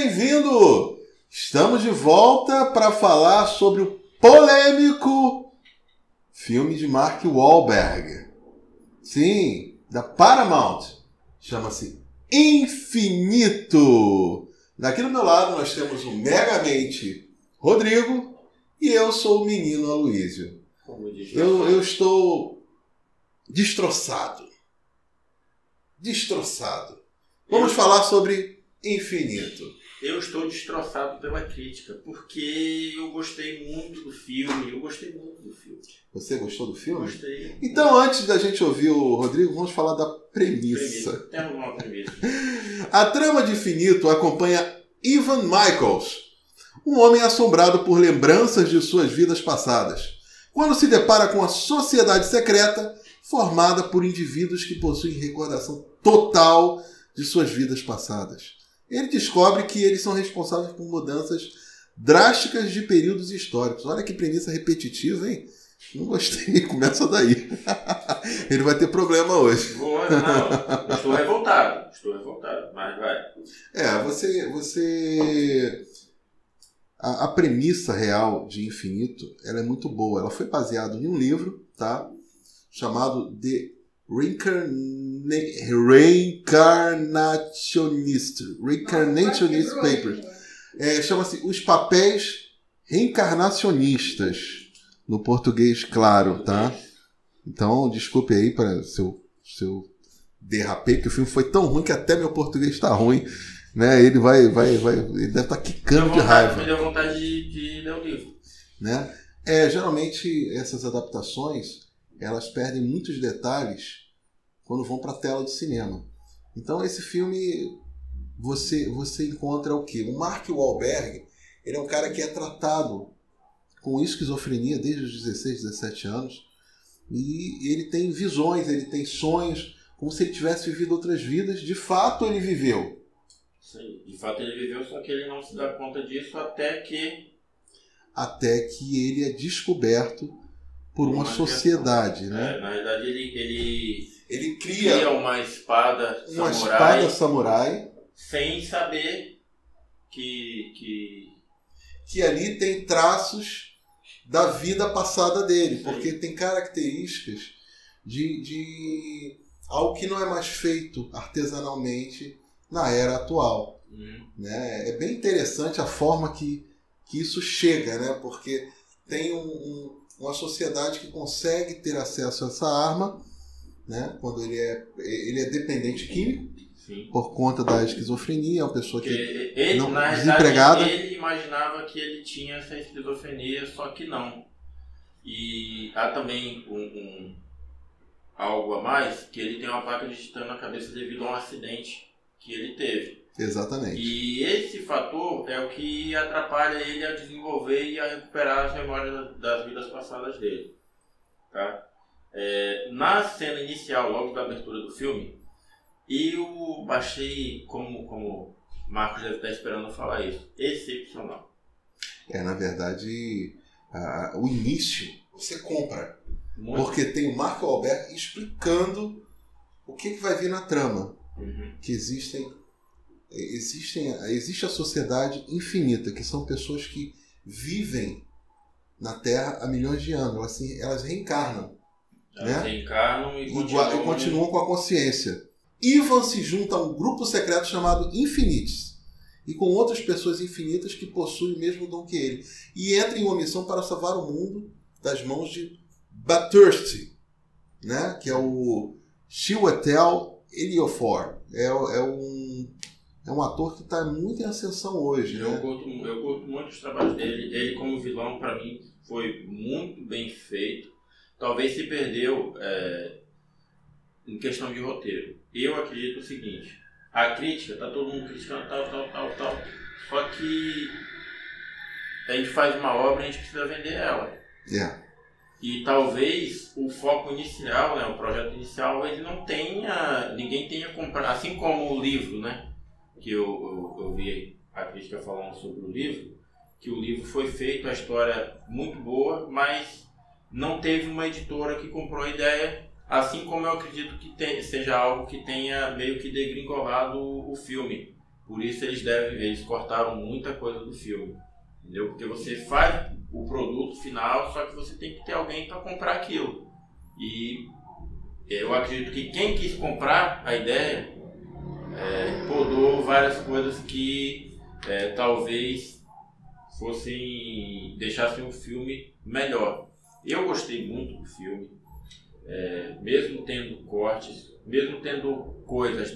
bem-vindo! Estamos de volta para falar sobre o polêmico filme de Mark Wahlberg. Sim, da Paramount. Chama-se Infinito. Daqui do meu lado nós temos o Megamente Rodrigo e eu sou o menino Aloysio. Eu, eu estou destroçado. Destroçado. Vamos falar sobre infinito. Eu estou destroçado pela crítica, porque eu gostei muito do filme. Eu gostei muito do filme. Você gostou do filme? Gostei. Então, antes da gente ouvir o Rodrigo, vamos falar da premissa. Premissa. Temos uma premissa. A trama de Infinito acompanha Ivan Michaels, um homem assombrado por lembranças de suas vidas passadas, quando se depara com a sociedade secreta formada por indivíduos que possuem recordação total de suas vidas passadas. Ele descobre que eles são responsáveis por mudanças drásticas de períodos históricos. Olha que premissa repetitiva, hein? Não gostei, começa daí. Ele vai ter problema hoje. Boa, não. Estou revoltado. Estou revoltado, mas vai. É, você. você... A, a premissa real de Infinito ela é muito boa. Ela foi baseada em um livro, tá? Chamado The Reincarnationist. Reincarnationist Papers. É, Chama-se Os Papéis Reencarnacionistas. No português, claro, tá? Então, desculpe aí para seu, seu derrapei, que o filme foi tão ruim que até meu português está ruim. Né? Ele vai, vai, vai. Ele deve estar tá quicando de raiva. Me deu vontade de, de ler o livro. Né? É, geralmente essas adaptações elas perdem muitos detalhes quando vão para a tela de cinema. Então esse filme você você encontra o que? O Mark Wahlberg, ele é um cara que é tratado com esquizofrenia desde os 16, 17 anos e ele tem visões, ele tem sonhos, como se ele tivesse vivido outras vidas. De fato, ele viveu. Sim, de fato ele viveu, só que ele não se dá conta disso até que até que ele é descoberto por uma, uma sociedade, né? É, na verdade ele, ele ele cria, cria uma espada uma samurai, espada samurai sem saber que, que que ali tem traços da vida passada dele, Sim. porque tem características de, de algo que não é mais feito artesanalmente na era atual. Uhum. Né? É bem interessante a forma que, que isso chega, né? porque tem um, um, uma sociedade que consegue ter acesso a essa arma né? Quando ele é, ele é dependente químico Sim. por conta da esquizofrenia, é uma pessoa que ele, não, na desempregada. ele imaginava que ele tinha essa esquizofrenia, só que não. E há também um, um algo a mais, que ele tem uma placa de titânio na cabeça devido a um acidente que ele teve. Exatamente. E esse fator é o que atrapalha ele a desenvolver e a recuperar as memórias das vidas passadas dele. Tá? É, na cena inicial, logo da abertura do filme, eu baixei, como, como Marcos deve estar esperando falar isso, excepcional. É, na verdade, a, o início você compra. Muito. Porque tem o Marco Alberto explicando o que, que vai vir na trama. Uhum. Que existem, existem. Existe a sociedade infinita, que são pessoas que vivem na Terra há milhões de anos. Elas, elas reencarnam. Elas né? reencarnam e e continuam, e continuam com a consciência. Ivan se junta a um grupo secreto chamado Infinites e com outras pessoas infinitas que possuem o mesmo dom que ele e entra em uma missão para salvar o mundo das mãos de Bathurst, né? que é o Chiwetel Ejiofor. É, é, um, é um ator que está muito em ascensão hoje. Eu, né? curto, eu curto muito os trabalhos dele. Ele, como vilão, para mim, foi muito bem feito. Talvez se perdeu é, em questão de roteiro. Eu acredito o seguinte: a crítica, tá todo mundo criticando tal, tal, tal, tal. Só que a gente faz uma obra e a gente precisa vender ela. Yeah. E talvez o foco inicial, né, o projeto inicial, ele não tenha, ninguém tenha comprado, assim como o livro, né, que eu, eu, eu vi a crítica falando sobre o livro, que o livro foi feito, a história muito boa, mas não teve uma editora que comprou a ideia, assim como eu acredito que te, seja algo que tenha meio que degringolado o, o filme, Por isso eles devem, eles cortaram muita coisa do filme. Entendeu? Porque você faz o produto final, só que você tem que ter alguém para comprar aquilo. E eu acredito que quem quis comprar a ideia é, podou várias coisas que é, talvez fossem deixassem o filme melhor. Eu gostei muito do filme, é, mesmo tendo cortes, mesmo tendo coisas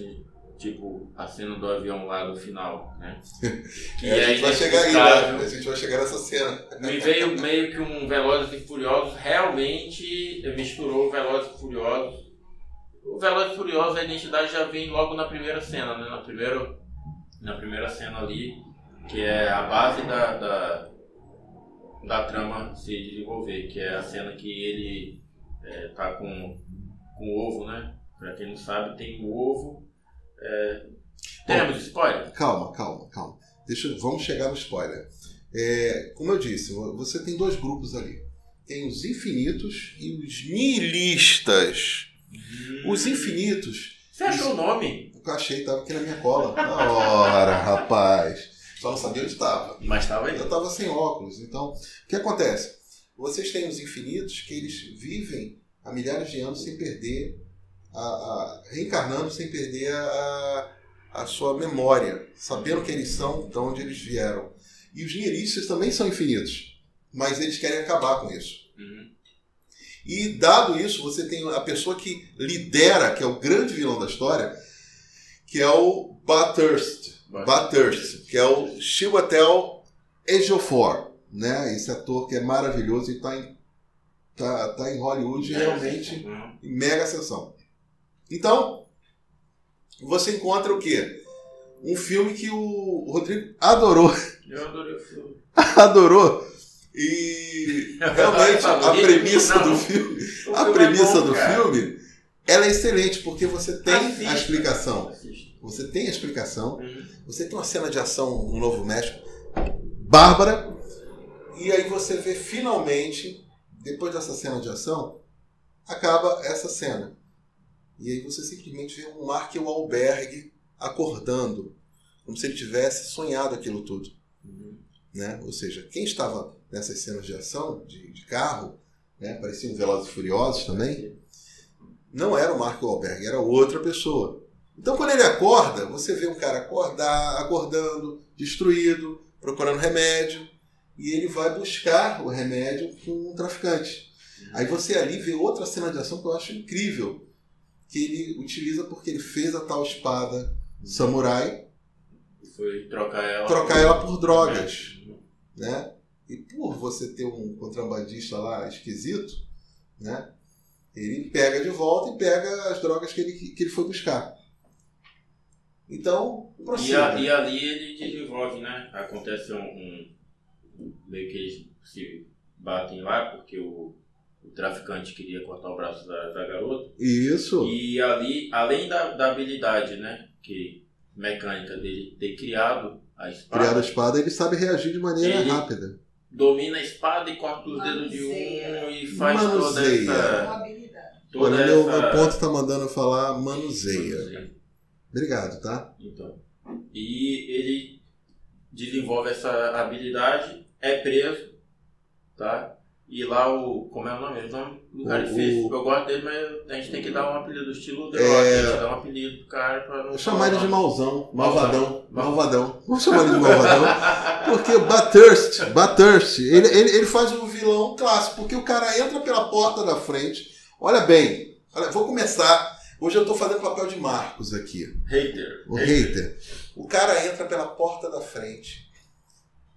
tipo a cena do avião lá no final, né? Que é, a gente é vai chegar aí, né? A gente vai chegar nessa cena. Me veio meio que um Velozes e Furiosos, realmente misturou Velozes e Furiosos. O Velozes e Furiosos, a identidade já vem logo na primeira cena, né? Na primeira, na primeira cena ali, que é a base da, da, da trama se desenvolver, que é a cena que ele é, tá com, com o ovo, né? Pra quem não sabe, tem o ovo é... Teremos spoiler? Calma, calma, calma. Deixa, vamos chegar no spoiler. É, como eu disse, você tem dois grupos ali. Tem os infinitos e os nihilistas. Hum. Os infinitos. Você achou o nome? Eu achei, estava aqui na minha cola. Na hora, rapaz. Só não sabia onde estava. Mas estava aí. Eu estava sem óculos. Então, o que acontece? Vocês têm os infinitos que eles vivem há milhares de anos sem perder a, a, reencarnando sem perder a, a sua memória, sabendo quem eles são, de onde eles vieram. E os nihilistas também são infinitos, mas eles querem acabar com isso. Uhum. E dado isso, você tem a pessoa que lidera, que é o grande vilão da história, que é o Bathurst, Bathurst que é o Chiwetel Ejiofor, né? Esse ator que é maravilhoso e está em, tá, tá em Hollywood realmente uhum. em mega sessão. Então, você encontra o quê? Um filme que o Rodrigo adorou. Eu adorei o filme. adorou. E realmente a premissa do filme, a premissa do filme, ela é excelente porque você tem a explicação. Você tem a explicação. Uhum. Você tem uma cena de ação no Novo México bárbara. E aí você vê finalmente, depois dessa cena de ação, acaba essa cena. E aí você simplesmente vê um Mark Wahlberg acordando, como se ele tivesse sonhado aquilo tudo. Uhum. Né? Ou seja, quem estava nessas cenas de ação, de, de carro, né? pareciam Velozes e Furiosos também, não era o Mark Wahlberg, era outra pessoa. Então quando ele acorda, você vê um cara acordar, acordando, destruído, procurando remédio, e ele vai buscar o remédio com um traficante. Aí você ali vê outra cena de ação que eu acho incrível, que ele utiliza porque ele fez a tal espada samurai. Foi trocar ela. Trocar ela por drogas. Né? E por você ter um contrabandista lá esquisito, né? Ele pega de volta e pega as drogas que ele, que ele foi buscar. Então, e, a, e, ali ele desenvolve, né? Acontece um, um. meio que eles se batem lá, porque o, o traficante queria cortar o braço da, da garota. Isso. E ali, além da, da habilidade, né, que mecânica dele ter criado a espada. Criado a espada, ele sabe reagir de maneira rápida. Domina a espada e corta os dedos de um e faz manuseia. toda essa. Toda Olha, essa... meu ponto está mandando falar manuseia. manuseia. Obrigado, tá? Então. E ele desenvolve essa habilidade, é preso, tá? E lá o. Como é o nome? O nome do difícil. Eu gosto dele, mas a gente tem que dar um apelido do estilo The Rock. É... A gente dá um apelido pro cara pra não. Chamar ele de mauzão, malvadão, malvadão. Vamos chamar ele de malvadão. Porque Bathurst, Bathurst, ele, ele, ele faz um vilão clássico, porque o cara entra pela porta da frente. Olha bem, olha, vou começar. Hoje eu tô fazendo papel de Marcos aqui. Hater. O hater. hater. O cara entra pela porta da frente.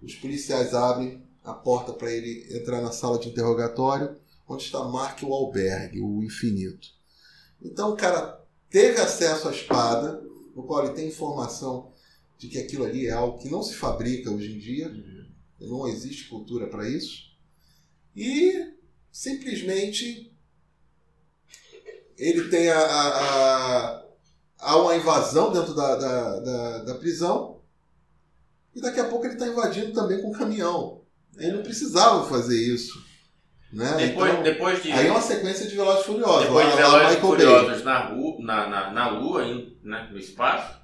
Os policiais abrem a porta para ele entrar na sala de interrogatório, onde está Mark Wahlberg, o infinito. Então o cara teve acesso à espada, no qual ele tem informação de que aquilo ali é algo que não se fabrica hoje em dia, uhum. não existe cultura para isso, e simplesmente ele tem a, a, a, há uma invasão dentro da, da, da, da prisão, e daqui a pouco ele está invadindo também com um caminhão. Ele não precisava fazer isso. Né? Depois, então, depois de, aí é uma sequência de Velozes Furiosos. Depois lá, de Velozes Furiosos na, na, na, na Lua, em, né, no espaço,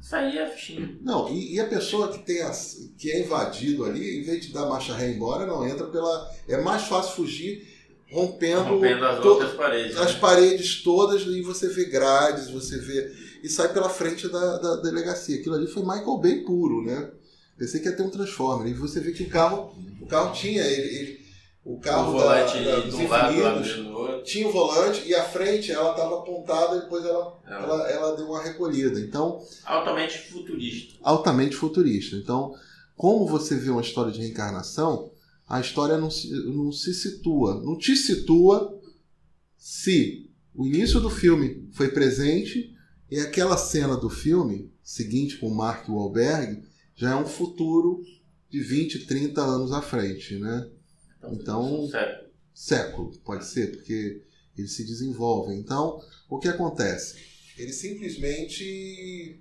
Isso aí é fichinha. Não, e, e a pessoa que, tem as, que é invadido ali, em vez de dar marcha ré embora, não, entra pela. É mais fácil fugir rompendo, Rompendo as to- outras paredes. as né? paredes todas e você vê grades, você vê. E sai pela frente da, da delegacia. Aquilo ali foi Michael Bay puro, né? Pensei que ia ter um Transformer. E você vê que o carro, o carro tinha ele. ele- o carro o da- volante da- de dos lado, do tinha o volante e a frente ela estava apontada e depois ela, Ela- ela, ela deu uma recolhida. Então, Altamente futurista. altamente futurista. Então, como você vê uma história de reencarnação, a história não se, não se situa, não te situa se o início do filme foi presente e aquela cena do filme seguinte com o Mark Wahlberg já é um futuro de 20, 30 anos à frente, né? Então- Sério. século, pode ser, porque eles se desenvolvem. Então, o que acontece? Ele simplesmente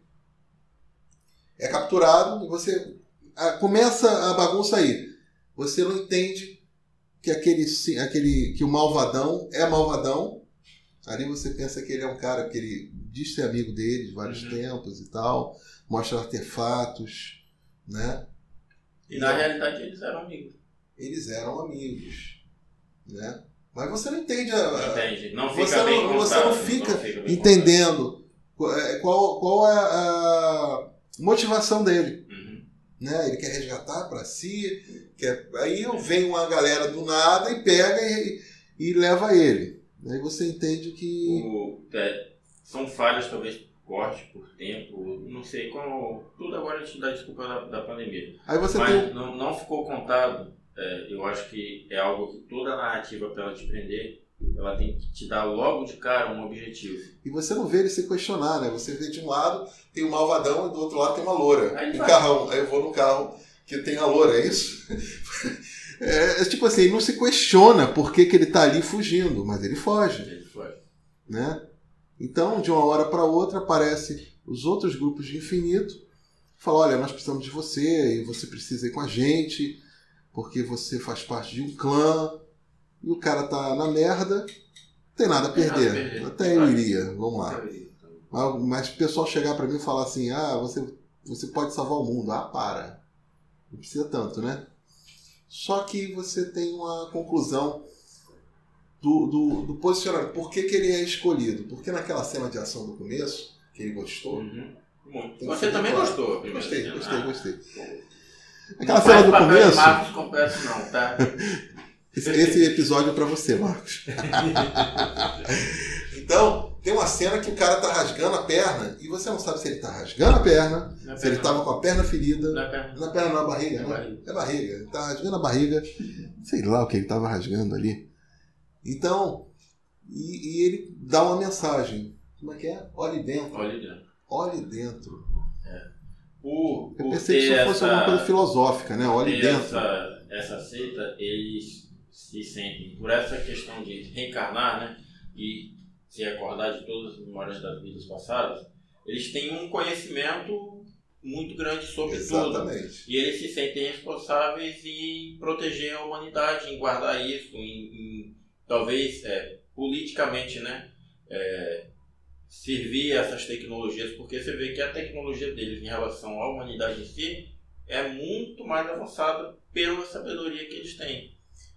é capturado e você ah, começa a bagunça aí. Você não entende que aquele, aquele que o malvadão é malvadão. Ali você pensa que ele é um cara que ele diz ser amigo dele de vários Uhum. tempos e tal, mostra artefatos, né? E na realidade eles eram amigos. Eles eram amigos, né? Mas você não entende a, a- Entende? Não fica você bem não- você contado, não fica bem entendendo qual, é- qual, qual é a motivação dele. Uhum. Né? Ele quer resgatar para si. Aí vem uma galera do nada e pega e, e leva ele. Aí você entende que. O- é, são falhas, talvez, por corte, por tempo, não sei como. Tudo agora a gente dá desculpa da, da pandemia. Aí você Mas tem. não, não ficou contado. é, eu acho que é algo que toda narrativa, para ela te prender, ela tem que te dar logo de cara um objetivo. E você não vê ele se questionar, né? Você vê de um lado tem o malvadão e do outro lado tem uma loura. Aí Um vai. carrão. Aí eu vou no carro que tem a loura, é isso? É, é tipo assim, ele não se questiona por que, que ele tá ali fugindo, mas ele foge. Ele foi. né? Então, de uma hora para outra, aparecem os outros grupos de infinito, falam, olha, nós precisamos de você, e você precisa ir com a gente, porque você faz parte de um clã, e o cara tá na merda, não tem nada a Tem nada a perder. perder. Até eu iria, vamos lá. Então, Mas, mas o pessoal chegar para mim e falar assim, ah, você, você pode salvar o mundo. Ah, para. Não precisa tanto, né? Só que você tem uma conclusão do, do, do posicionamento. Por que, que ele é escolhido? Porque naquela cena de ação do começo, que ele gostou. Uhum. Muito. Você também claro. gostou? Gostei, né? gostei, Ah, gostei. Aquela Não cena do começo. Marcos completo não, tá? Esse, esse episódio é pra você, Marcos. então, tem uma cena que o cara tá rasgando a perna e você não sabe se ele tá rasgando a perna, é se ele tava com a perna ferida. É perna. Na perna, na barriga, É né? barriga. É barriga. Ele tá rasgando a barriga. Sei lá o que ele tava rasgando ali. Então, e, e ele dá uma mensagem. Como é que é? Olhe dentro. Olha dentro. Olhe dentro. Por, Eu por pensei que isso fosse essa- alguma coisa filosófica, né? Olhe dentro. Essa, essa seita, eles se sentem, por essa questão de reencarnar, né? E se acordar de todas as memórias das vidas passadas, eles têm um conhecimento muito grande sobre tudo. Exatamente. E eles se sentem responsáveis em proteger a humanidade, em guardar isso, em, em, talvez é, politicamente, né? É, servir essas tecnologias, porque você vê que a tecnologia deles em relação à humanidade em si é muito mais avançada pela sabedoria que eles têm.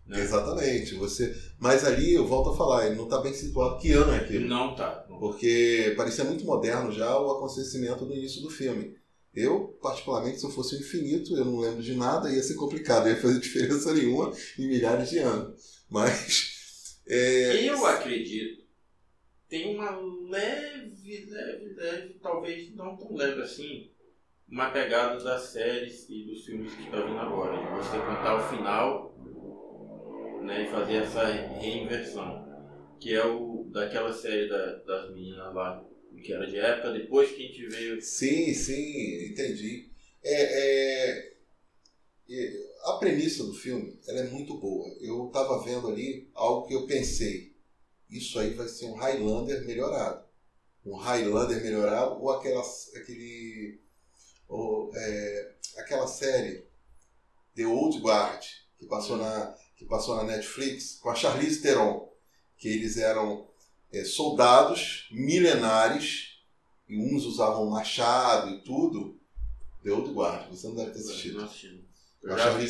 Né? Exatamente. Você... Mas ali, eu volto a falar, ele não está bem situado. Que ano é aquilo? Não tá. Não. Porque parecia muito moderno já o acontecimento do início do filme. Eu, particularmente, se eu fosse o infinito, eu não lembro de nada, ia ser complicado, ia fazer diferença nenhuma em milhares de anos. Mas. é, Eu acredito. Tem uma leve, leve, leve, talvez não tão leve assim, uma pegada das séries e dos filmes que está vindo agora. De você contar o final né, e fazer essa reinversão. Que é o daquela série da- das meninas lá, que era de época, depois que a gente veio. Sim, sim, entendi. É, é, é, a premissa do filme ela é muito boa. Eu estava vendo ali algo que eu pensei. Isso aí vai ser um Highlander melhorado. Um Highlander melhorado ou aquela, aquele, ou, é, aquela série The Old Guard que passou, na, que passou na Netflix com a Charlize Theron. Que eles eram é, soldados milenares e uns usavam machado e tudo, The Old Guard. Você não deve ter assistido. Não. Eu vi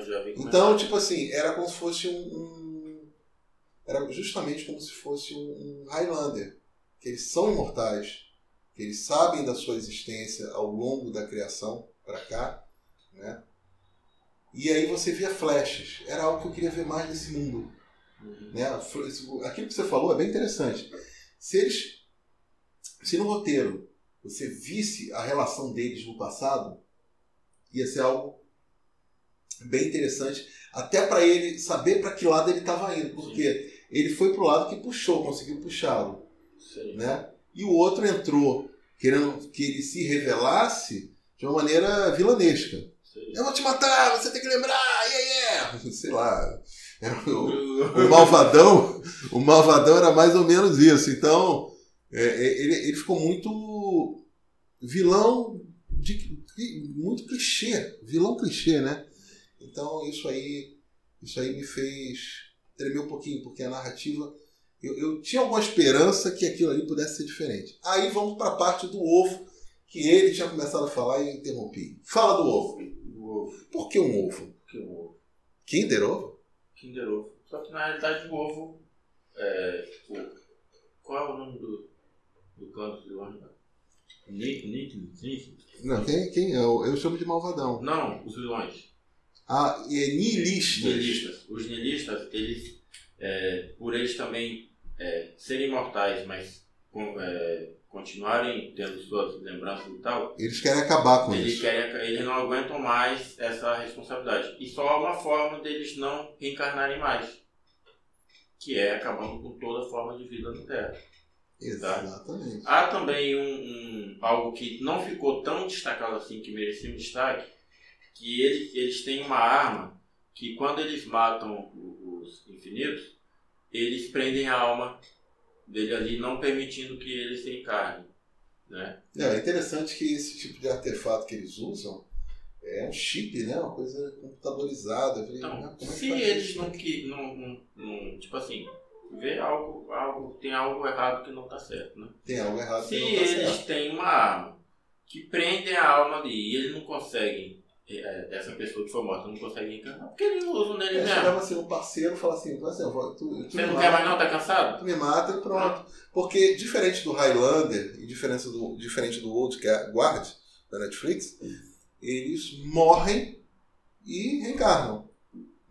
já vi como é Então, tipo assim, era como se fosse um. um- era justamente como se fosse um, um Highlander. Que eles são imortais, que eles sabem da sua existência ao longo da criação para cá, né? E aí você via flashes. Era algo que eu queria ver mais nesse mundo. Uhum. Né? Aquilo que você falou é bem interessante. Se eles. Se no roteiro você visse a relação deles no passado, ia ser algo bem interessante, até para ele saber para que lado ele estava indo, porque ele foi pro lado que puxou, conseguiu puxá-lo, Sim. né? E o outro entrou querendo que ele se revelasse de uma maneira vilanesca. Eu vou te matar, você tem que lembrar, yeah, yeah. sei lá. O- o malvadão, o malvadão era mais ou menos isso. Então, é, é, ele, ele ficou muito vilão de muito clichê, vilão clichê, né? Então isso aí, isso aí me fez tremer um pouquinho, porque a narrativa eu, eu tinha alguma esperança que aquilo ali pudesse ser diferente. Aí vamos para a parte do ovo que ele tinha começado a falar e eu interrompi. Fala do ovo. Ovo. Por que um ovo? Que o ovo. Kinder Ovo? Kinder Ovo. Só que na realidade o ovo. É, o- qual é o nome do, do canto de longe? Nick, Nick, Nick? Não, quem, quem eu, eu chamo de malvadão. Não, os vilões. Ah, e é. Nihilistas. Os nihilistas, eles, é, por eles também é, serem imortais, mas com- é, continuarem tendo suas lembranças e tal, Eles querem acabar com eles, isso. querem, eles não aguentam mais essa responsabilidade. E só há uma forma deles não reencarnarem mais, que é acabando com toda forma de vida na Terra. Exatamente. Há também um, um- algo que não ficou tão destacado assim, que merecia um destaque, que eles, eles têm uma arma que quando eles matam os infinitos, eles prendem a alma dele ali, não permitindo que ele se encarne. Né? É, é interessante que esse tipo de artefato que eles usam é um chip, né? Uma coisa computadorizada. Falei, Então, "Ah, é se eles isso?" não, que, não, não, não- tipo assim, vê algo, algo, tem algo errado que não está certo, né? Tem algo errado Se que não tá eles certo. têm uma arma que prende a alma ali e eles não conseguem, essa pessoa que foi morta não consegue encarnar, porque eles não usam nele É, mesmo. chegava assim, um parceiro falava assim, assim vou- tu, tu Você não mata, quer mais não, tá cansado? tu me mata e pronto. Porque diferente do Highlander e diferente do, diferente do Old Guard da Netflix, eles morrem e reencarnam.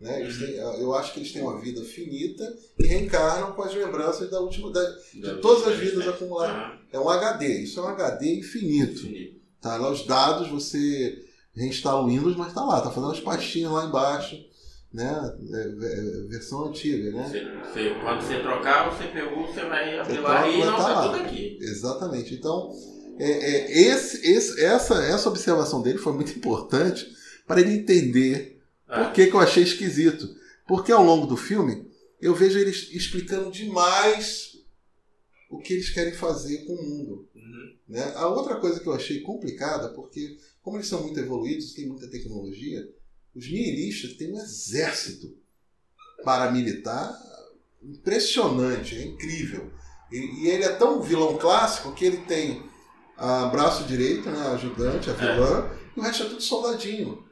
Né? Eles Uhum. têm- eu acho que eles têm uma vida finita e reencarnam com as lembranças da última, da- de todas as vidas acumuladas. Aham, É um HD, isso é um HD infinito. infinito. Tá lá os dados, você reinstala o Windows, mas tá lá, tá fazendo as pastinhas lá embaixo, né? É, é, versão antiga, né? Você, você- quando você trocar o CPU, você vai abrir lá e não, tá tá lá. tudo aqui. Exatamente. Então, é, é, esse, esse- essa, essa observação dele foi muito importante para ele entender Ah, por que, que eu achei esquisito. Porque ao longo do filme, eu vejo eles explicando demais o que eles querem fazer com o mundo. uhum. Né? A outra coisa que eu achei complicada, porque como eles são muito evoluídos, têm muita tecnologia, os nihilistas têm um exército paramilitar impressionante, é incrível. E, e ele é tão vilão clássico que ele tem a braço direito, né, a ajudante, a vilã, e o resto é tudo soldadinho.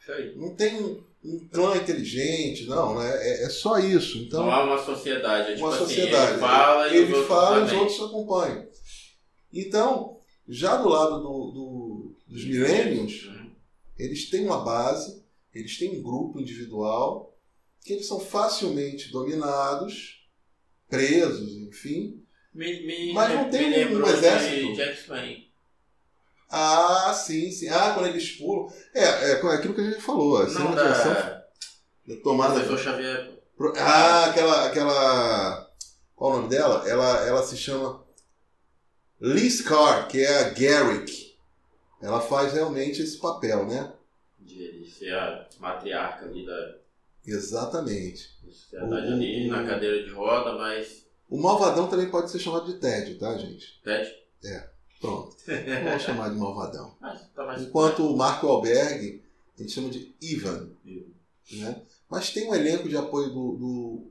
Isso aí. Não tem um, clã inteligente, não, né? é, é só isso. Então, não há uma sociedade. É tipo uma assim, sociedade. ele fala e os ele outros fala e os outros acompanham. Então, já do lado do- do- dos milênios, Uhum. eles têm uma base, eles têm um grupo individual, que eles são facilmente dominados, presos, enfim. Me, me, Mas não tem um lembrou exército? Ah, sim, sim. Ah, quando eles pulam. É, é aquilo que a gente falou, a cena Não de ação da da tomada. professor Xavier. Ah, aquela, aquela. Qual o nome dela? Ela, ela se chama Liz Carr, que é a Garrick. Ela faz realmente esse papel, né? De, ser a matriarca ali da Exatamente. da sociedade O- ali, na cadeira de roda, mas. O Malvadão também pode ser chamado de Ted, tá, gente? Pede. Pronto. Vamos chamar de Malvadão. Mas tá mais. Enquanto o Marco Alberg, a gente chama de Ivan. Né? Mas tem um elenco de apoio do, do,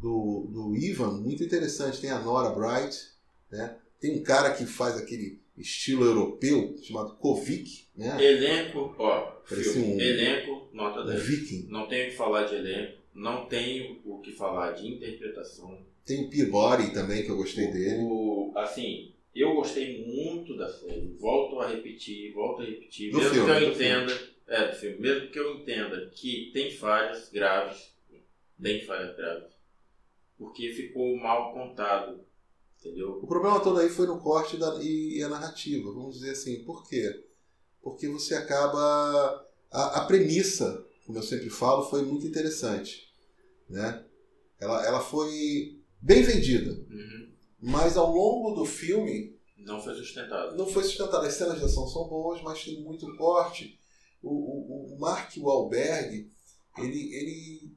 do, do Ivan muito interessante. Tem a Nora Bright, né? Tem um cara que faz aquele estilo europeu chamado Kovic, né? Elenco, ó, filme, um- elenco, nota Um 10. viking. Não tenho o que falar de elenco, não tenho o que falar de interpretação. Tem o Peabody também, que eu gostei dele. O, assim, eu gostei muito da série. Volto a repetir, volto a repetir. Do mesmo filme, que eu entenda, é, do filme, mesmo que eu entenda que tem falhas graves, bem falhas graves, porque ficou mal contado, entendeu? O problema todo aí foi no corte da, e, e a narrativa, vamos dizer assim. Por quê? Porque você acaba. A, a premissa, como eu sempre falo, foi muito interessante. Né? Ela, ela foi bem vendida, Uhum. mas ao longo do filme Não foi sustentado. não foi sustentada. As cenas de ação são boas, mas tem muito corte. O, o, o Mark Wahlberg, ele, ele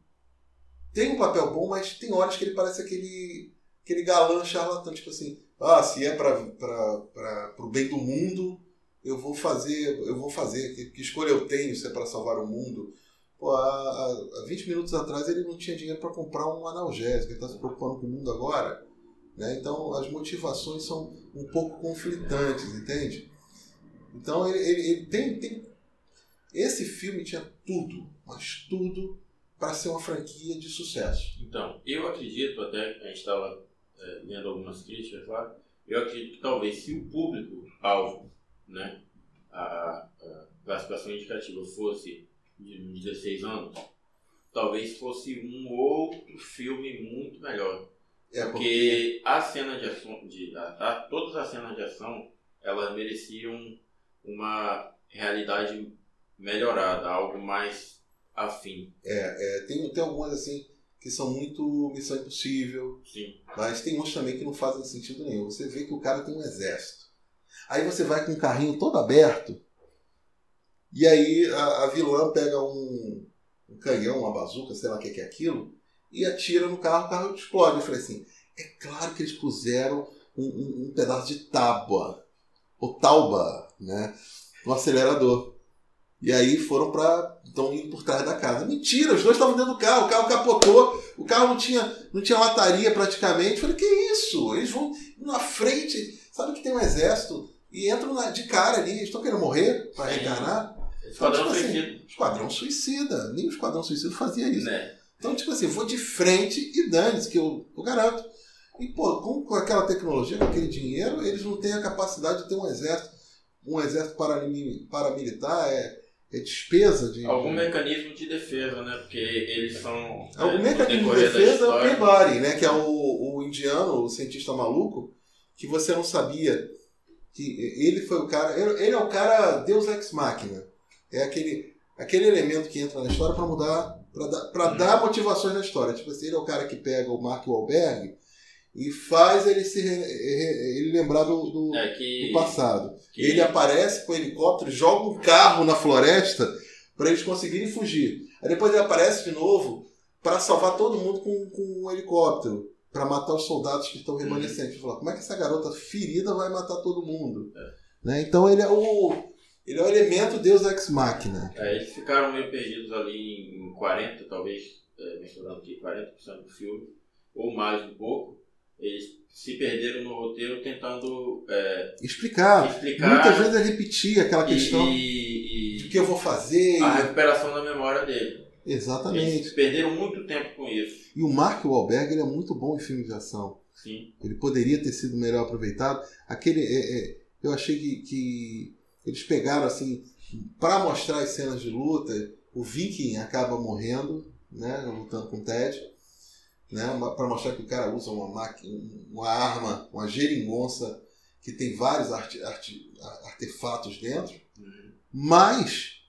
tem um papel bom, mas tem horas que ele parece aquele, aquele galã charlatão, tipo assim, ah, se é para o bem do mundo, eu vou fazer, eu vou fazer, que, que escolha eu tenho se é para salvar o mundo. Pô, há, há há 20 minutos atrás ele não tinha dinheiro para comprar um analgésico, ele está se preocupando com o mundo agora. Né? Então as motivações são um pouco conflitantes, entende? Então ele, ele, ele tem, tem. Esse filme tinha tudo, mas tudo para ser uma franquia de sucesso. Então, eu acredito, até a gente estava é, lendo algumas críticas lá, eu acredito que talvez se o público-alvo, né, a, a classificação indicativa fosse de 16 anos, talvez fosse um outro filme muito melhor. É Porque a cena de ação, de, a, a- todas as cenas de ação, elas mereciam uma realidade melhorada, algo mais afim. é, tem, tem algumas assim que são muito Missão Impossível, Sim. mas tem uns também que não fazem sentido nenhum. Você vê que o cara tem um exército. Aí você vai com um carrinho todo aberto, e aí a, a vilã pega um, um canhão, uma bazuca, sei lá o que que é aquilo, e atira no carro, o carro explode. Eu falei assim, é claro que eles puseram um, um- um pedaço de tábua, ou tauba, né, no acelerador. E aí foram para estão indo por trás da casa. Mentira, os dois estavam dentro do carro, o carro capotou, o carro não tinha, não tinha lataria praticamente. Eu falei, que isso? Eles vão na frente, sabe que tem um exército, e entram na- de cara ali, eles estão querendo morrer para reencarnar. Esquadrão Tipo assim, Suicida. Esquadrão Suicida, nem o Esquadrão Suicida fazia isso. Né? Então, tipo assim, vou de frente e dane-se, que eu, eu garanto. E, pô, com, com aquela tecnologia, com aquele dinheiro, eles não têm a capacidade de ter um exército, um exército parami- paramilitar, é, é despesa de. Algum mecanismo de defesa, né? Porque eles são. Algum é, mecanismo de defesa é o Peabody, né? Que é o, o indiano, o cientista maluco, que você não sabia que ele foi o cara. Ele ele é o cara Deus Ex Machina. É aquele, aquele elemento que entra na história para mudar, para dar, pra Hum. dar motivações na história. Tipo assim, ele é o cara que pega o Mark Wahlberg e faz ele se re- re- ele lembrar do, do, É que. do passado. que- Ele aparece com o helicóptero, joga um carro na floresta para eles conseguirem fugir. Aí depois ele aparece de novo para salvar todo mundo com, com um helicóptero, para matar os soldados que estão remanescentes. Falar, como é que essa garota ferida vai matar todo mundo? Né? Então ele é o ele é o elemento Deus Ex Machina. é, eles ficaram meio perdidos ali em 40, talvez, é, mencionando aqui, 40% do filme, ou mais um pouco. Eles se perderam no roteiro tentando é, Explicar. explicar Muitas vezes é repetir aquela e- questão e, de o que eu vou fazer. a recuperação da memória dele. Exatamente. Eles perderam muito tempo com isso. E o Mark Wahlberg ele é muito bom em filmes de ação. Sim. Ele poderia ter sido melhor aproveitado. Aquele, é, é, eu achei que, que eles pegaram assim para mostrar as cenas de luta. O Viking acaba morrendo, né, lutando com o Ted, né, para mostrar que o cara usa uma máquina, uma arma, uma geringonça que tem vários arte, arte- artefatos dentro, Uhum. mas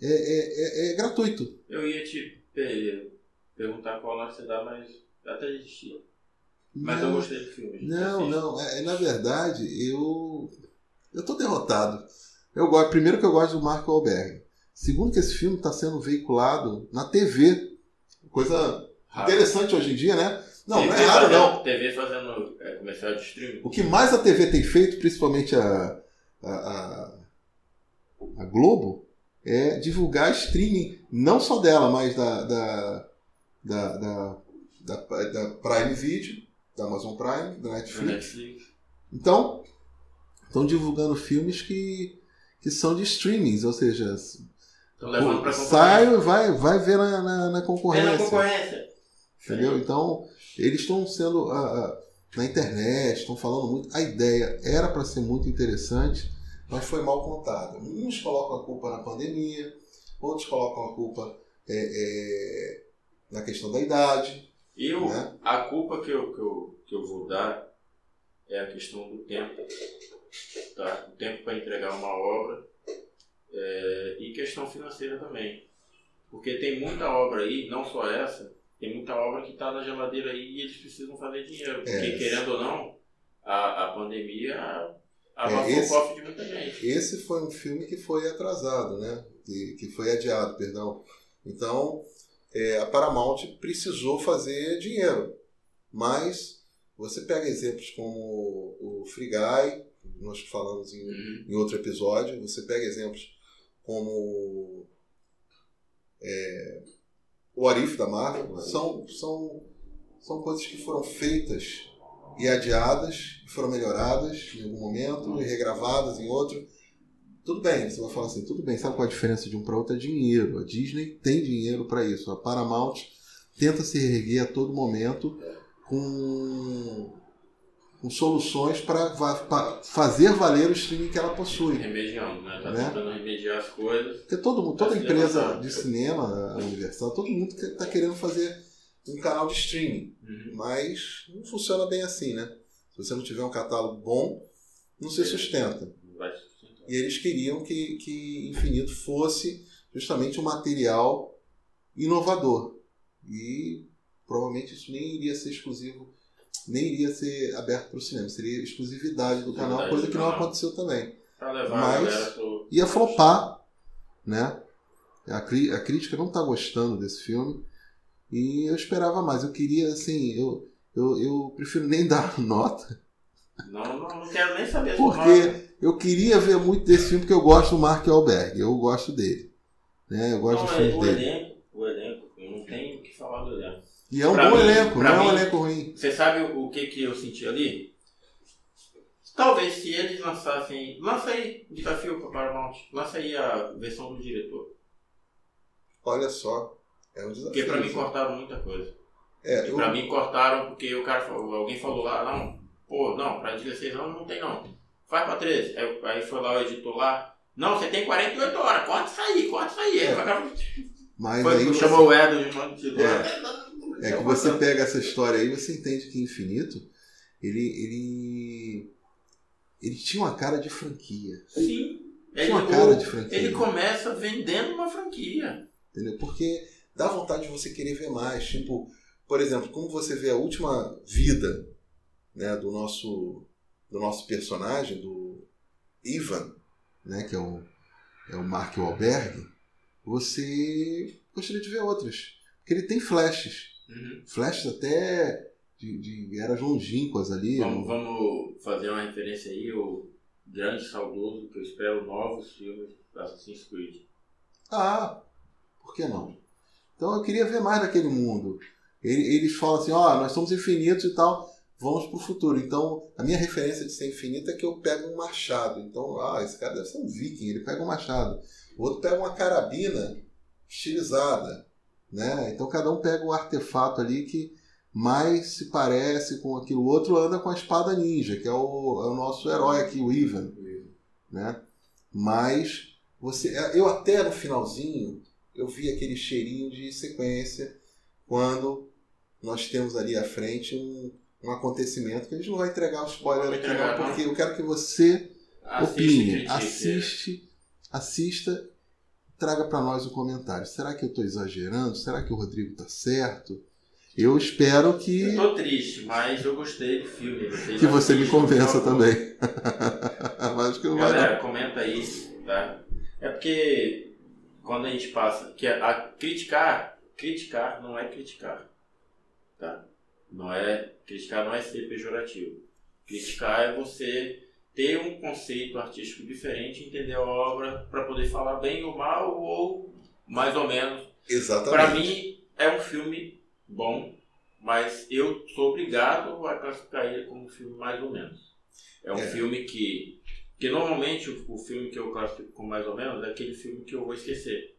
é, é- é- é gratuito. Eu ia te per- perguntar qual nota você dá, mas até desistir. Mas eu Não, gostei do filme. Não, não. É, é, na verdade, eu. Eu tô derrotado. Eu gosto, primeiro que eu gosto do Mark Wahlberg. Segundo que esse filme está sendo veiculado na TV. Coisa Raro. interessante hoje em dia, né? Não, não é TV raro fazendo- não. TV fazendo é, comercial de streaming. O que mais a TV tem feito, principalmente a, a, a, a Globo, é divulgar streaming, não só dela, mas da, da, da, da, da, da Prime Video, da Amazon Prime, da Netflix. Netflix. Então, estão divulgando filmes que, que são de streamings, ou seja, Estão levando pra sai concorrência. e vai, vai ver na, na, na É na concorrência. Entendeu? Então, eles estão sendo ah, na internet, estão falando muito. A ideia era para ser muito interessante, mas foi mal contada. Uns colocam a culpa na pandemia, outros colocam a culpa é, é, na questão da idade. Eu, Né? a culpa que eu, que, eu, que eu vou dar é a questão do tempo. Tá? O tempo para entregar uma obra é, e questão financeira também. Porque tem muita obra aí, não só essa, tem muita obra que está na geladeira aí e eles precisam fazer dinheiro. Porque, É. querendo ou não, a, a pandemia abafou esse- o cofre de muita gente. Esse foi um filme que foi atrasado, né? Que, que foi adiado, perdão. Então, é, a Paramount precisou fazer dinheiro. Mas você pega exemplos como o Free Guy, nós falamos em, Uhum. em outro episódio, você pega exemplos como é, o Arif da Marvel, são, são, são coisas que foram feitas e adiadas, foram melhoradas em algum momento, e regravadas em outro. Tudo bem, você vai falar assim, tudo bem, sabe qual a diferença de um para outro? É dinheiro. A Disney tem dinheiro para isso. A Paramount tenta se reerguer a todo momento com, com soluções para fazer valer o streaming que ela possui. Remediando, né? Tá Né? tentando remediar as coisas. Porque todo, mundo- toda Tá empresa de cinema, a Universal, todo mundo está querendo fazer um canal de streaming. Uhum. Mas não funciona bem assim, né? Se você não tiver um catálogo bom, não se sustenta. E eles queriam que, que Infinito fosse justamente um material inovador. E provavelmente isso nem iria ser exclusivo, nem iria ser aberto para o cinema. Seria exclusividade do canal, coisa do que não aconteceu também. Mas- pro... Ia flopar, né? A, a crítica não está gostando desse filme. E eu esperava mais. Eu queria, assim, eu, eu, eu prefiro nem dar nota. Não, não, não quero nem saber Porque-. Eu queria ver muito desse filme porque eu gosto do Mark Wahlberg. Eu gosto dele. Né? Eu gosto Não, dos é, filmes o dele. elenco, eu não tenho o que falar do elenco. E é um pra bom mim- elenco, não pra é um mim- elenco ruim. Você sabe o, o que, que eu senti ali? Talvez se eles lançassem. Lança aí o desafio para Paramount. Lança aí a versão do diretor. Olha só. É um desafio. Porque pra mim né? cortaram muita coisa. É, eu- pra mim cortaram porque o cara falou, alguém falou lá, não, pô, não, pra 16 anos não tem não. Faz pra 13. Aí, aí foi lá o editor lá. Não, você tem 48 horas, corta isso aí, corta isso aí. É. Aí o cara mas foi, aí chamou o Edo de mano de É que você pega essa história aí, você entende que Infinito, ele, ele, ele tinha uma cara de franquia. Sim. Ele, Tinha uma cara de franquia. ele começa vendendo uma franquia. Entendeu? Porque dá vontade de você querer ver mais. Tipo, por exemplo, como você vê a última vida né, do nosso do nosso personagem, do Ivan, né, que é o, é o Mark Wahlberg, você gostaria de ver outras. Porque ele tem flashes. Uhum. Flashes até de, de eras longínquas ali. Vamos, vamos fazer uma referência aí, o grande saudoso, que eu espero novos filmes do Assassin's Creed. Ah, por que não? Então eu queria ver mais daquele mundo. Ele- Eles falam assim, ó, nós somos infinitos e tal, vamos pro futuro. Então, a minha referência de ser infinito é que eu pego um machado. Então, ah, esse cara deve ser um viking, ele pega um machado. O outro pega uma carabina estilizada, né? Então cada um pega o artefato ali que mais se parece com aquilo. O outro anda com a espada ninja, que é o, é o nosso herói aqui, o Ivan, né? Mas você, eu até no finalzinho eu vi aquele cheirinho de sequência quando nós temos ali à frente um, um acontecimento que a gente não vai entregar o spoiler Não aqui não, porque eu quero que você Assiste opine, assiste, assista, traga para nós o comentário. Será que eu estou exagerando? Será que o Rodrigo está certo? Eu espero que, Eu tô triste, mas eu gostei do filme. Vocês que você me assistam, convença também. Acho que não vai. Galera, comenta aí, tá? É porque quando a gente passa, que a criticar, criticar não é criticar, tá? Não é criticar não é ser pejorativo. Criticar é você ter um conceito artístico diferente, entender a obra para poder falar bem ou mal ou mais ou menos. Exatamente. Para mim é um filme bom, mas eu sou obrigado a classificar ele como um filme mais ou menos. É um É. filme que. Que normalmente o, o filme que eu classifico como mais ou menos é aquele filme que eu vou esquecer.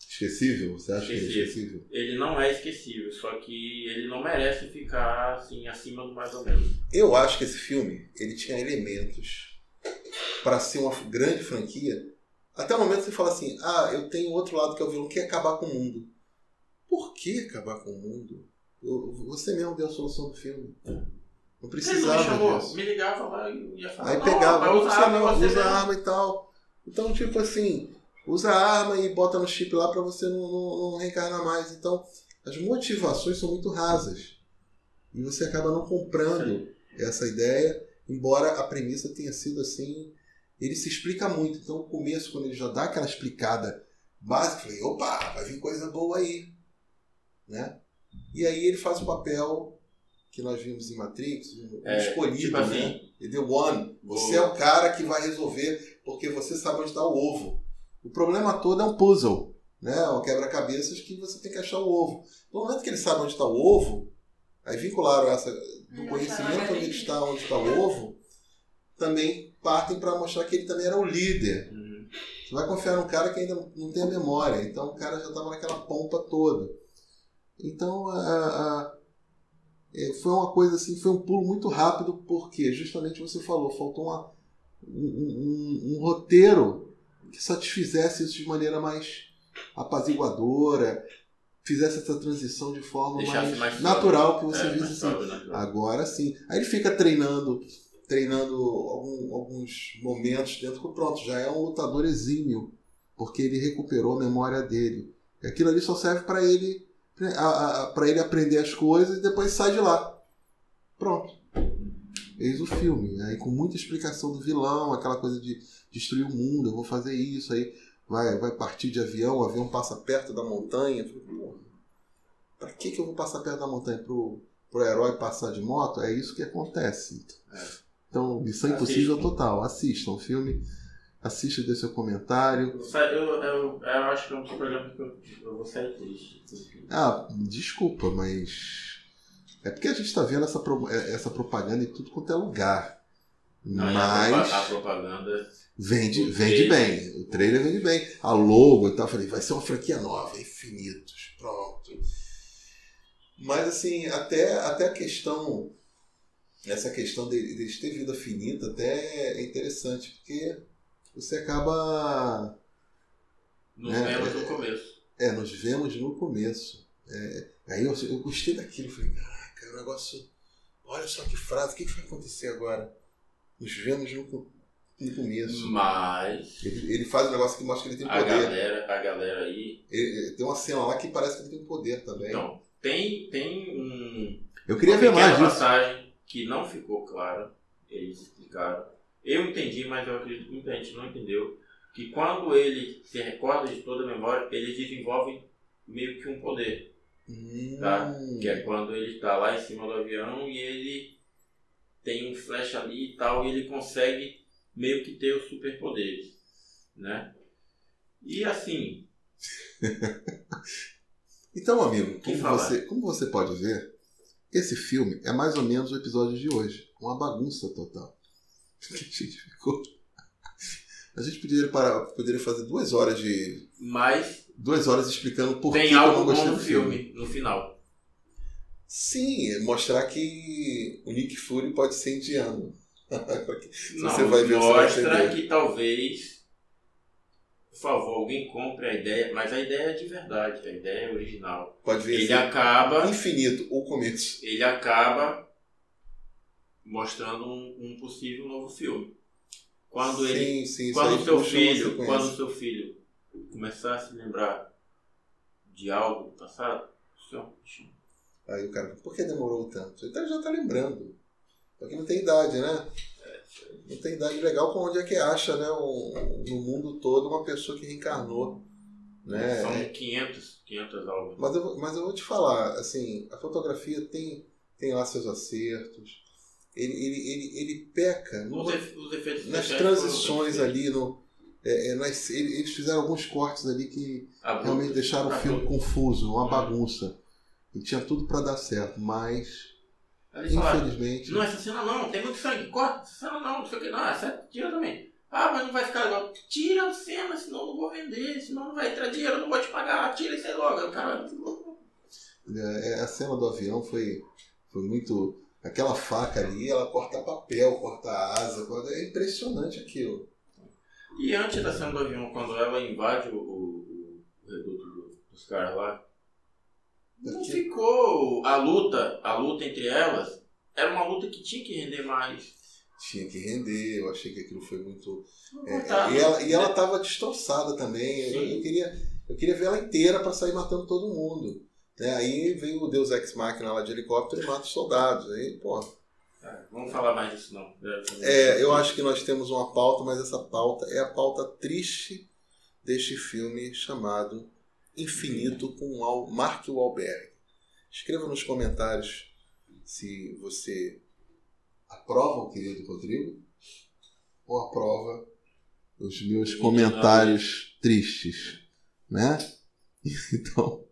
Esquecível? Você acha que é Esquecível. esquecível? Ele não é esquecível, só que ele não merece ficar assim acima do mais ou menos. Eu acho que esse filme ele tinha elementos para ser uma grande franquia. Até o momento que você fala assim: ah, eu tenho outro lado que é o vilão, que é acabar com o mundo. Por que acabar com o mundo? Você mesmo deu a solução do filme. Não Ele não me precisava chamou, disso. me ligava lá e ia falar. Aí "Não, pegava, usa, usar usa mesmo." arma e tal. Então, tipo assim, usa a arma e bota no chip lá pra você não, não, não reencarnar mais. Então, as motivações são muito rasas. E você acaba não comprando essa ideia, embora a premissa tenha sido assim. Ele se explica muito. Então, no começo, quando ele já dá aquela explicada básica, eu falei: opa, vai vir coisa boa aí. Né? E aí ele faz o papel que nós vimos em Matrix, É, escolhido, tipo né? assim, Ele deu one. Você é o cara que vai resolver porque você sabe onde está o ovo. O problema todo é um puzzle, né? Um quebra-cabeças que você tem que achar o ovo. No momento que ele sabe onde está o ovo, aí vincularam essa do conhecimento onde está onde está o ovo, também partem para mostrar que ele também era o líder. hum, Você vai confiar num cara que ainda não tem a memória, então o cara já estava naquela pompa toda. Então a- a- é, foi uma coisa assim, foi um pulo muito rápido, porque justamente você falou, faltou uma- um, um- um roteiro que satisfizesse isso de maneira mais apaziguadora, fizesse essa transição de forma mais, mais natural, que você É, visse assim, natural. Agora sim. Aí ele fica treinando, treinando algum- alguns momentos dentro pronto, já é um lutador exímio, porque ele recuperou a memória dele. E aquilo ali só serve para ele para ele aprender as coisas e depois sai de lá. Pronto. Eis o filme. Aí com muita explicação do vilão, aquela coisa de destruir o mundo, eu vou fazer isso, aí vai, vai partir de avião, o avião passa perto da montanha. Eu falei, "Porra, Pra que, que eu vou passar perto da montanha? Pro, pro herói passar de moto? É isso que acontece. Então, Missão Impossível Assistam. total. Assistam o filme, assista dê seu comentário. Eu, eu, eu, eu acho que é um programa que eu, eu vou sair triste. Ah, desculpa, mas. É porque a gente tá vendo essa, é, essa propaganda em tudo quanto é lugar. Não, a, Mas a propaganda. vende, vende trailer. bem. O trailer vende bem. A logo e tal. eu Falei, vai ser uma franquia nova, infinitos. Pronto. Mas assim, até, até a questão. Essa questão de- deles ter vida finita até é interessante, porque você acaba. Nos É, vemos é, no começo. É, nos vemos no começo. É, aí eu, eu gostei daquilo, falei, caraca, é um negócio. Olha só que frase, o que, que vai acontecer agora? Nos vemos no, no começo. Mas Ele, ele faz um negócio que mostra que ele tem a poder. galera, a galera aí. Ele- ele- tem uma cena lá que parece que ele tem poder também. Então, tem, tem um. eu queria uma ver mais disso. passagem que não ficou clara. Eles explicaram. Eu entendi, mas eu acredito que muita gente não entendeu. Que quando ele se recorda de toda a memória, eles desenvolvem meio que um poder. Tá. Hum, Que é quando ele está lá em cima do avião e ele tem um flash ali e tal, e ele consegue meio que ter os superpoderes, né? E assim, Então, amigo, Que como você, como você pode ver, esse filme é mais ou menos o episódio de hoje. Uma bagunça total. A gente ficou. A gente poderia, parar, poderia fazer duas horas de. mas Duas horas explicando por que tem que eu algo não bom gostei no do filme, no final. Sim, é mostrar que o Nick Fury pode ser indiano. Não, você vai ver, vai mostra entender. que talvez, por favor, alguém compre a ideia, mas a ideia é de verdade, a ideia é original. Pode ver Ele assim, acaba, infinito, o começo. ele acaba mostrando um, um possível novo filme. Quando sim, ele sim, quando seu filho, quando seu filho começar a se lembrar de algo do passado, Aí o cara, por que demorou tanto? Então ele já tá lembrando. Porque não tem idade, né? Não tem idade legal pra onde é que acha, né? um- no mundo todo uma pessoa que reencarnou. Né? são 500, 500 almas. Mas, eu, vou- mas eu vou te falar, assim, a fotografia tem, tem lá seus acertos. Ele, ele, ele, ele peca no- Os, efe- os efeitos nas transições ali. No, é, é, nas- ele- eles fizeram alguns cortes ali que Abruptos. realmente deixaram o filme Abruptos. confuso, uma bagunça. E tinha tudo pra dar certo, mas Eles falaram, Infelizmente. não, essa cena não, tem muito sangue, corta, essa cena não, não sei o que, não, essa tira também. Ah, mas não vai ficar legal. Tira a cena, senão eu não vou vender, senão não vai entrar dinheiro, eu não vou te pagar, tira isso aí logo. Cara, É, a cena do avião foi, foi muito. Aquela faca ali, ela corta papel, corta asa, corta- é impressionante aquilo. E antes da cena do avião, quando ela invade o, o, o reduto do- dos caras lá, não ficou a luta, a luta entre elas, era uma luta que tinha que render mais. Tinha que render, eu achei que aquilo foi muito. É, e ela, e ela tava destroçada também. Eu, eu queria, eu queria ver ela inteira para sair matando todo mundo. Né? Aí vem o Deus Ex Machina lá de helicóptero e mata os soldados. Aí, pô. Vamos falar mais disso não. É, eu acho que nós temos uma pauta, mas essa pauta é a pauta triste deste filme chamado Infinito com Mark Wahlberg. Escreva nos comentários se você aprova o querido Rodrigo ou aprova os meus comentários tristes, né? Então,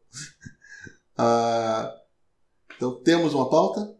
ah, então temos uma pauta?